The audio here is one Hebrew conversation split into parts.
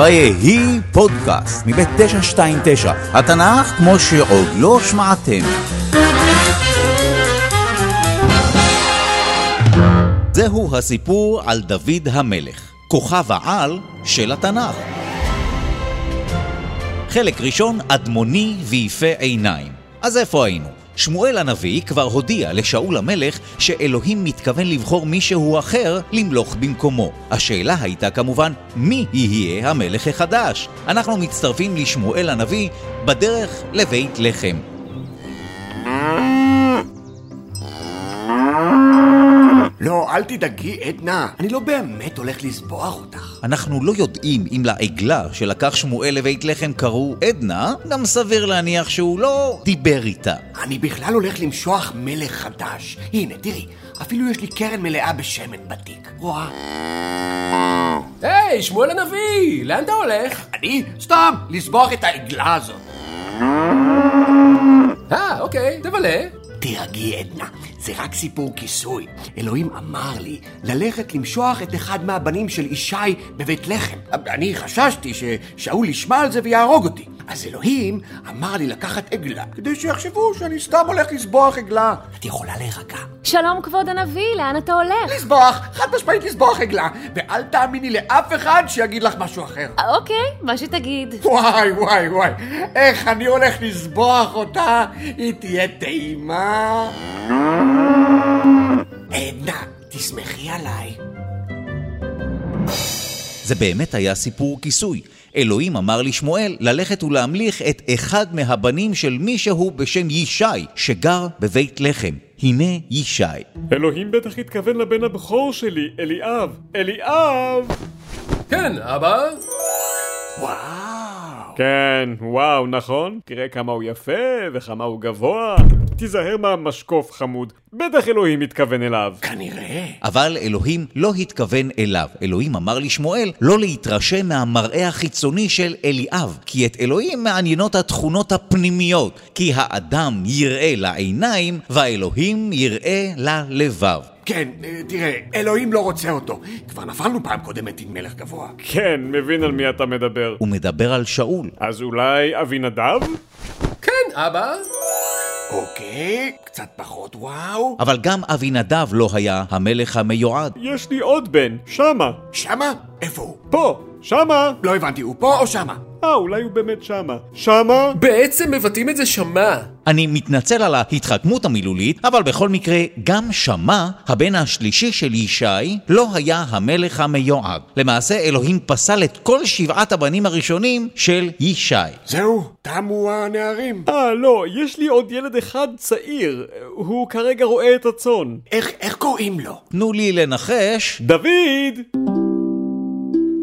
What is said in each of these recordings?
ויהי פודקאסט מבית 929, התנ"ך כמו שעוד לא שמעתם. זהו הסיפור על דוד המלך, כוכב העל של התנ"ך. חלק ראשון, אדמוני ויפה עיניים. אז איפה היינו? שמואל הנביא כבר הודיע לשאול המלך שאלוהים מתכוון לבחור מישהו אחר למלוך במקומו. השאלה הייתה כמובן, מי יהיה המלך החדש? אנחנו מצטרפים לשמואל הנביא בדרך לבית לחם. לא, אל תדאגי, עדנה. אני לא באמת הולך לסבוח אותך. אנחנו לא יודעים אם לעגלה שלקח שמואל לבית לחם קראו עדנה, גם סביר להניח שהוא לא דיבר איתה. אני בכלל הולך למשוח מלך חדש. הנה, תראי, אפילו יש לי קרן מלאה בשמן בתיק. רואה? היי, שמואל הנביא! לאן אתה הולך? אני? סתם, לסבוח את העגלה הזאת. אה, אוקיי, תבלה. תירגעי, עדנה, זה רק סיפור כיסוי. אלוהים אמר לי ללכת למשוח את אחד מהבנים של ישי בבית לחם. אני חששתי ששאול ישמע על זה ויהרוג אותי. אז אלוהים אמר לי לקחת עגלה, כדי שיחשבו שאני סתם הולך לסבוח עגלה. את יכולה להירגע. שלום כבוד הנביא, לאן אתה הולך? לסבוח, חד משמעית לסבוח עגלה, ואל תאמיני לאף אחד שיגיד לך משהו אחר. אוקיי, מה שתגיד. וואי, וואי, וואי, איך אני הולך לסבוח אותה, היא תהיה טעימה. עדנה, תסמכי עליי. זה באמת היה סיפור כיסוי. אלוהים אמר לשמואל ללכת ולהמליך את אחד מהבנים של מישהו בשם ישי, שגר בבית לחם. הנה ישי. אלוהים בטח התכוון לבן הבכור שלי, אליאב. אליאב! כן, אבא? וואו. כן, וואו, נכון? תראה כמה הוא יפה וכמה הוא גבוה. תיזהר מהמשקוף חמוד, בטח אלוהים התכוון אליו. כנראה. אבל אלוהים לא התכוון אליו. אלוהים אמר לשמואל לא להתרשם מהמראה החיצוני של אליאב, כי את אלוהים מעניינות התכונות הפנימיות, כי האדם יראה לעיניים והאלוהים יראה ללבב. כן, אה, תראה, אלוהים לא רוצה אותו. כבר נפלנו פעם קודמת עם מלך גבוה. כן, מבין על מי אתה מדבר. הוא מדבר על שאול. אז אולי אבינדב? כן, אבא? אוקיי, קצת פחות וואו. אבל גם אבינדב לא היה המלך המיועד. יש לי עוד בן, שמה. שמה? איפה הוא? פה, שמה. לא הבנתי, הוא פה או שמה? אה, אולי הוא באמת שמה. שמה? בעצם מבטאים את זה שמע. אני מתנצל על ההתחכמות המילולית, אבל בכל מקרה, גם שמע, הבן השלישי של ישי, לא היה המלך המיועד. למעשה, אלוהים פסל את כל שבעת הבנים הראשונים של ישי. זהו, תמו הנערים. אה, לא, יש לי עוד ילד אחד צעיר. הוא כרגע רואה את הצאן. איך, איך קוראים לו? תנו לי לנחש, דוד!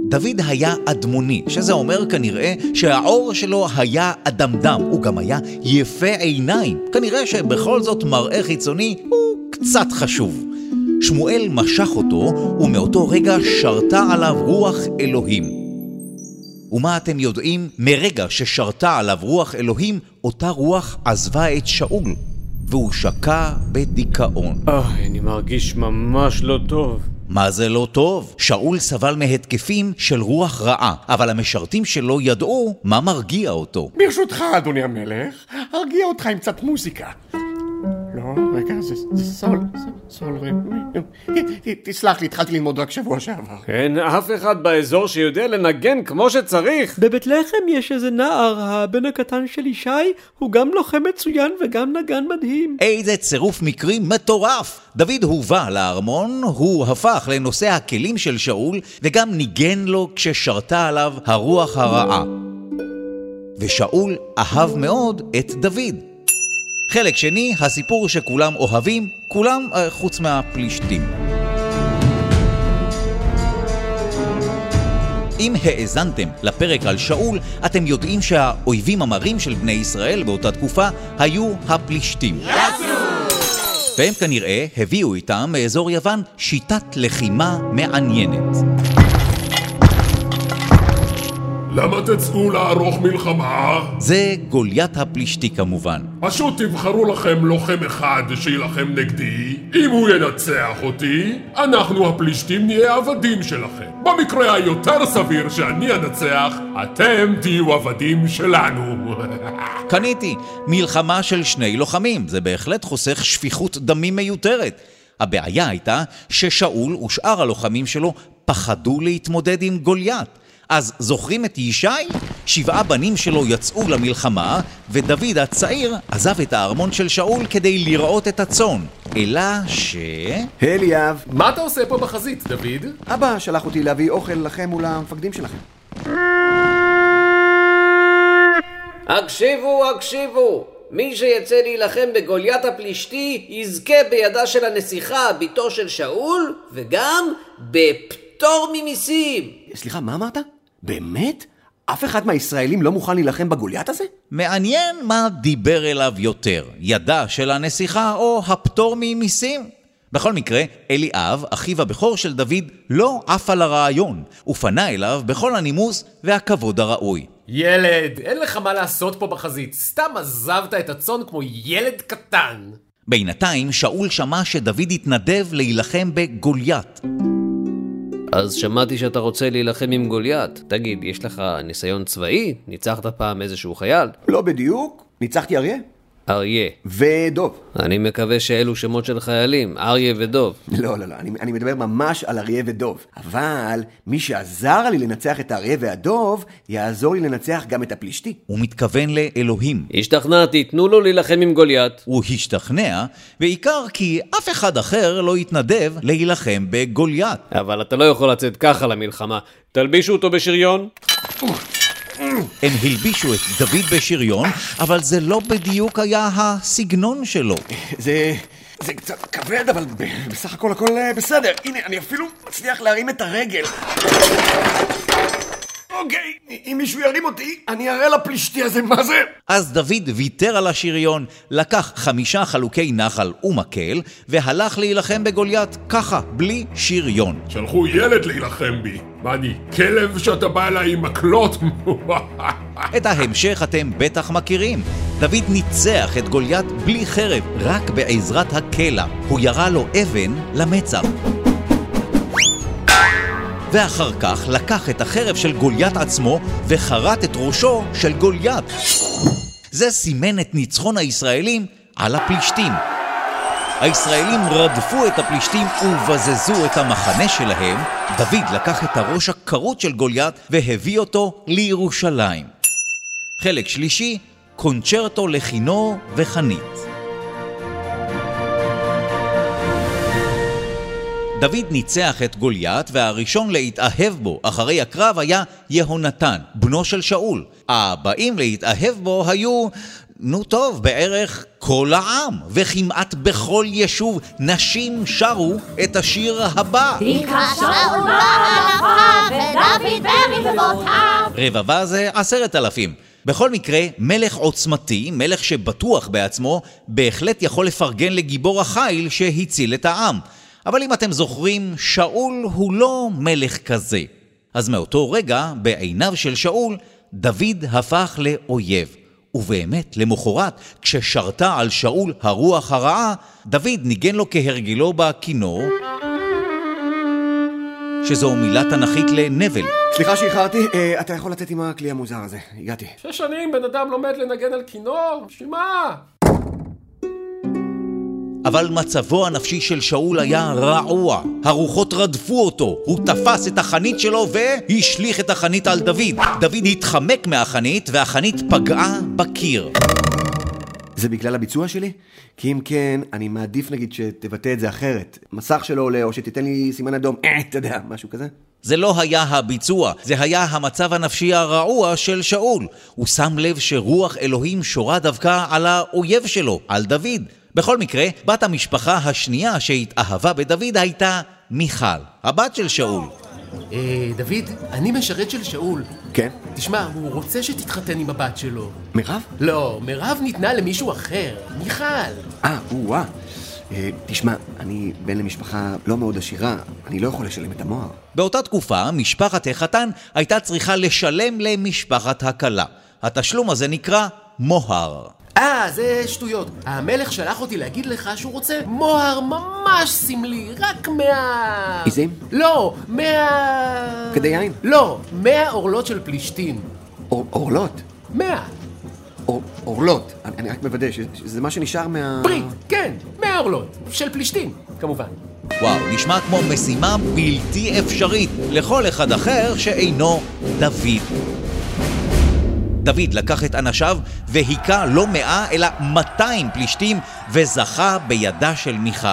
דוד היה אדמוני, שזה אומר כנראה שהעור שלו היה אדמדם, הוא גם היה יפה עיניים. כנראה שבכל זאת מראה חיצוני הוא קצת חשוב. שמואל משך אותו, ומאותו רגע שרתה עליו רוח אלוהים. ומה אתם יודעים? מרגע ששרתה עליו רוח אלוהים, אותה רוח עזבה את שאול, והוא שקע בדיכאון. אוי, אני מרגיש ממש לא טוב. מה זה לא טוב? שאול סבל מהתקפים של רוח רעה, אבל המשרתים שלו ידעו מה מרגיע אותו. ברשותך, אדוני המלך, ארגיע אותך עם קצת מוזיקה. רגע, זה, זה סול, סול, סול, רגע. תסלח לי, התחלתי ללמוד רק שבוע שעבר. אין אף אחד באזור שיודע לנגן כמו שצריך. בבית לחם יש איזה נער, הבן הקטן של ישי, הוא גם לוחם מצוין וגם נגן מדהים. איזה צירוף מקרים מטורף! דוד הובא לארמון, הוא הפך לנושא הכלים של שאול, וגם ניגן לו כששרתה עליו הרוח הרעה. ושאול אהב מאוד את דוד. חלק שני, הסיפור שכולם אוהבים, כולם אה, חוץ מהפלישתים. אם האזנתם לפרק על שאול, אתם יודעים שהאויבים המרים של בני ישראל באותה תקופה היו הפלישתים. והם כנראה הביאו איתם מאזור יוון שיטת לחימה מעניינת. למה תצאו לערוך מלחמה? זה גוליית הפלישתי כמובן. פשוט תבחרו לכם לוחם אחד שיילחם נגדי. אם הוא ינצח אותי, אנחנו הפלישתים נהיה עבדים שלכם. במקרה היותר סביר שאני אנצח, אתם תהיו עבדים שלנו. קניתי, מלחמה של שני לוחמים, זה בהחלט חוסך שפיכות דמים מיותרת. הבעיה הייתה ששאול ושאר הלוחמים שלו פחדו להתמודד עם גוליית. אז זוכרים את ישי? שבעה בנים שלו יצאו למלחמה, ודוד הצעיר עזב את הארמון של שאול כדי לראות את הצאן. אלא ש... אליאב, מה אתה עושה פה בחזית, דוד? אבא שלח אותי להביא אוכל לכם ולמפקדים שלכם. הקשיבו, הקשיבו! מי שיצא להילחם בגוליית הפלישתי יזכה בידה של הנסיכה, בתו של שאול, וגם בפטור ממיסים. סליחה, מה אמרת? באמת? אף אחד מהישראלים לא מוכן להילחם בגוליית הזה? מעניין מה דיבר אליו יותר, ידה של הנסיכה או הפטור ממיסים? בכל מקרה, אליאב, אחיו הבכור של דוד, לא עף על הרעיון, ופנה אליו בכל הנימוס והכבוד הראוי. ילד, אין לך מה לעשות פה בחזית. סתם עזבת את הצאן כמו ילד קטן. בינתיים, שאול שמע שדוד התנדב להילחם בגוליית. אז שמעתי שאתה רוצה להילחם עם גוליית. תגיד, יש לך ניסיון צבאי? ניצחת פעם איזשהו חייל? לא בדיוק. ניצחתי אריה. אריה. ודוב. אני מקווה שאלו שמות של חיילים, אריה ודוב. לא, לא, לא, אני, אני מדבר ממש על אריה ודוב. אבל מי שעזר לי לנצח את האריה והדוב, יעזור לי לנצח גם את הפלישתי. הוא מתכוון לאלוהים. השתכנעתי, תנו לו להילחם עם גוליית. הוא השתכנע, בעיקר כי אף אחד אחר לא התנדב להילחם בגוליית. אבל אתה לא יכול לצאת ככה למלחמה. תלבישו אותו בשריון. הם הלבישו את דוד בשריון, אבל זה לא בדיוק היה הסגנון שלו. זה... זה קצת כבד, אבל בסך הכל הכל אה, בסדר. הנה, אני אפילו מצליח להרים את הרגל. אוקיי, אם מישהו ירים אותי, אני אראה לפלישתי הזה מה זה. אז דוד ויתר על השריון, לקח חמישה חלוקי נחל ומקל, והלך להילחם בגוליית ככה, בלי שריון. שלחו ילד להילחם בי. מה אני, כלב שאתה בא אליי עם מקלות? את ההמשך אתם בטח מכירים. דוד ניצח את גוליית בלי חרב, רק בעזרת הקלע. הוא ירה לו אבן למצח. ואחר כך לקח את החרב של גוליית עצמו וחרט את ראשו של גוליית. זה סימן את ניצחון הישראלים על הפלישתים. הישראלים רדפו את הפלישתים ובזזו את המחנה שלהם. דוד לקח את הראש הכרות של גוליית והביא אותו לירושלים. חלק שלישי, קונצ'רטו לכינור וחנית. דוד ניצח את גוליית, והראשון להתאהב בו אחרי הקרב היה יהונתן, בנו של שאול. הבאים להתאהב בו היו, נו טוב, בערך כל העם, וכמעט בכל יישוב נשים שרו את השיר הבא. רבבה זה עשרת אלפים. בכל מקרה, מלך עוצמתי, מלך שבטוח בעצמו, בהחלט יכול לפרגן לגיבור החיל שהציל את העם. אבל אם אתם זוכרים, שאול הוא לא מלך כזה. אז מאותו רגע, בעיניו של שאול, דוד הפך לאויב. ובאמת, למחרת, כששרתה על שאול הרוח הרעה, דוד ניגן לו כהרגלו בכינור, שזו מילה תנכית לנבל. סליחה שאיחרתי, אה, אתה יכול לצאת עם הכלי המוזר הזה. הגעתי. שש שנים בן אדם לומד לנגן על כינור? בשביל מה? אבל מצבו הנפשי של שאול היה רעוע. הרוחות רדפו אותו, הוא תפס את החנית שלו והשליך את החנית על דוד. דוד התחמק מהחנית והחנית פגעה בקיר. זה בגלל הביצוע שלי? כי אם כן, אני מעדיף נגיד שתבטא את זה אחרת. מסך שלא עולה, או שתיתן לי סימן אדום, אה, אתה יודע, משהו כזה. זה לא היה הביצוע, זה היה המצב הנפשי הרעוע של שאול. הוא שם לב שרוח אלוהים שורה דווקא על האויב שלו, על דוד. בכל מקרה, בת המשפחה השנייה שהתאהבה בדוד הייתה מיכל, הבת של שאול. אה, דוד, אני משרת של שאול. כן? תשמע, הוא רוצה שתתחתן עם הבת שלו. מירב? לא, מירב ניתנה למישהו אחר. מיכל. אה, או-אה. אה, תשמע, אני בן למשפחה לא מאוד עשירה, אני לא יכול לשלם את המוהר. באותה תקופה, משפחת החתן הייתה צריכה לשלם למשפחת הכלה. התשלום הזה נקרא מוהר. אה, זה שטויות. המלך שלח אותי להגיד לך שהוא רוצה מוהר ממש סמלי, רק מה... עיזים? לא, מה... כדי יין? לא, מאה עורלות של פלישתים. אור- אורלות? מאה. אור- אורלות. אני אני רק מוודא ש- שזה מה שנשאר מה... ברית, כן, מאה עורלות. של פלישתים, כמובן. וואו, נשמע כמו משימה בלתי אפשרית לכל אחד אחר שאינו דוד. דוד לקח את אנשיו והיכה לא מאה אלא 200 פלישתים וזכה בידה של מיכל.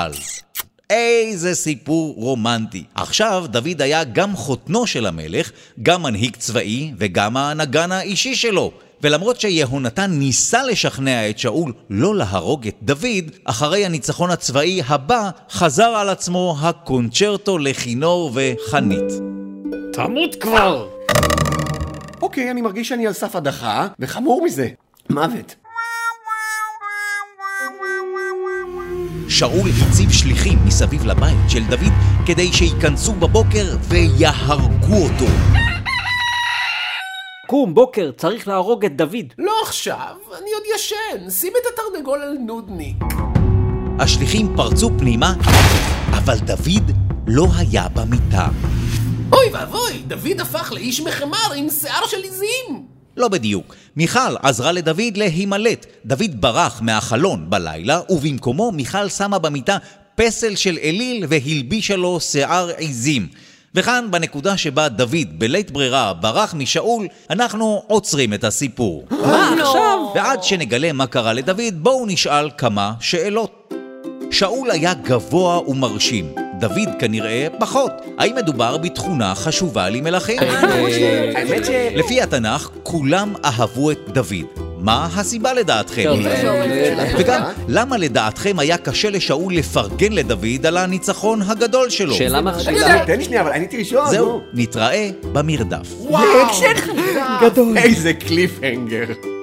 איזה סיפור רומנטי. עכשיו דוד היה גם חותנו של המלך, גם מנהיג צבאי וגם הנגן האישי שלו. ולמרות שיהונתן ניסה לשכנע את שאול לא להרוג את דוד, אחרי הניצחון הצבאי הבא חזר על עצמו הקונצ'רטו לכינור וחנית. תמות כבר! אוקיי, אני מרגיש שאני על סף הדחה, וחמור מזה, מוות. שאול הציב שליחים מסביב לבית של דוד כדי שייכנסו בבוקר ויהרגו אותו. קום, בוקר, צריך להרוג את דוד. לא עכשיו, אני עוד ישן. שים את התרנגול על נודניק. השליחים פרצו פנימה, אבל דוד לא היה במיטה. ואבוי, דוד הפך לאיש מחמר עם שיער של עיזים. לא בדיוק. מיכל עזרה לדוד להימלט. דוד ברח מהחלון בלילה, ובמקומו מיכל שמה במיטה פסל של אליל והלבישה לו שיער עיזים. וכאן, בנקודה שבה דוד בלית ברירה ברח משאול, אנחנו עוצרים את הסיפור. מה עכשיו? ועד שנגלה מה קרה לדוד, בואו נשאל כמה שאלות. שאול היה גבוה ומרשים, דוד כנראה פחות. האם מדובר בתכונה חשובה למלכים? לפי התנ"ך, כולם אהבו את דוד. מה הסיבה לדעתכם? וגם, למה לדעתכם היה קשה לשאול לפרגן לדוד על הניצחון הגדול שלו? שאלה מכשילה. תן לי שנייה, אבל אני הייתי ראשון. זהו. נתראה במרדף. וואו, גדול. איזה קליפהנגר.